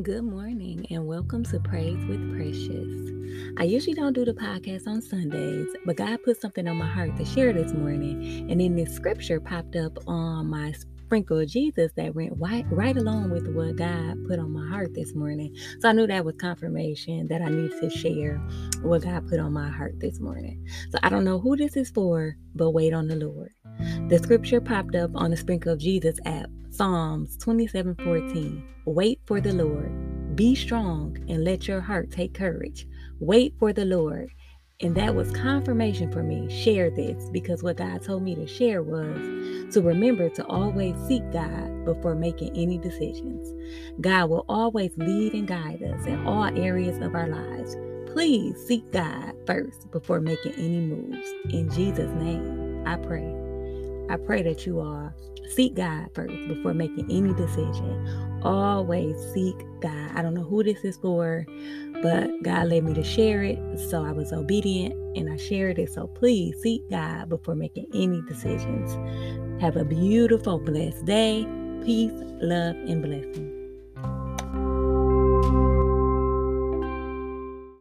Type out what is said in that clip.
Good morning and welcome to Praise with Precious. I usually don't do the podcast on Sundays, but God put something on my heart to share this morning. And then this scripture popped up on my sprinkle of Jesus that went right, right along with what God put on my heart this morning. So I knew that was confirmation that I needed to share what God put on my heart this morning. So I don't know who this is for, but wait on the Lord. The scripture popped up on the Sprinkle of Jesus app, Psalms 27:14. Wait for the Lord. Be strong and let your heart take courage. Wait for the Lord. And that was confirmation for me. Share this because what God told me to share was to remember to always seek God before making any decisions. God will always lead and guide us in all areas of our lives. Please seek God first before making any moves. In Jesus' name, I pray. I pray that you all seek God first before making any decision. Always seek God. I don't know who this is for, but God led me to share it. So I was obedient and I shared it. So please seek God before making any decisions. Have a beautiful, blessed day. Peace, love, and blessing.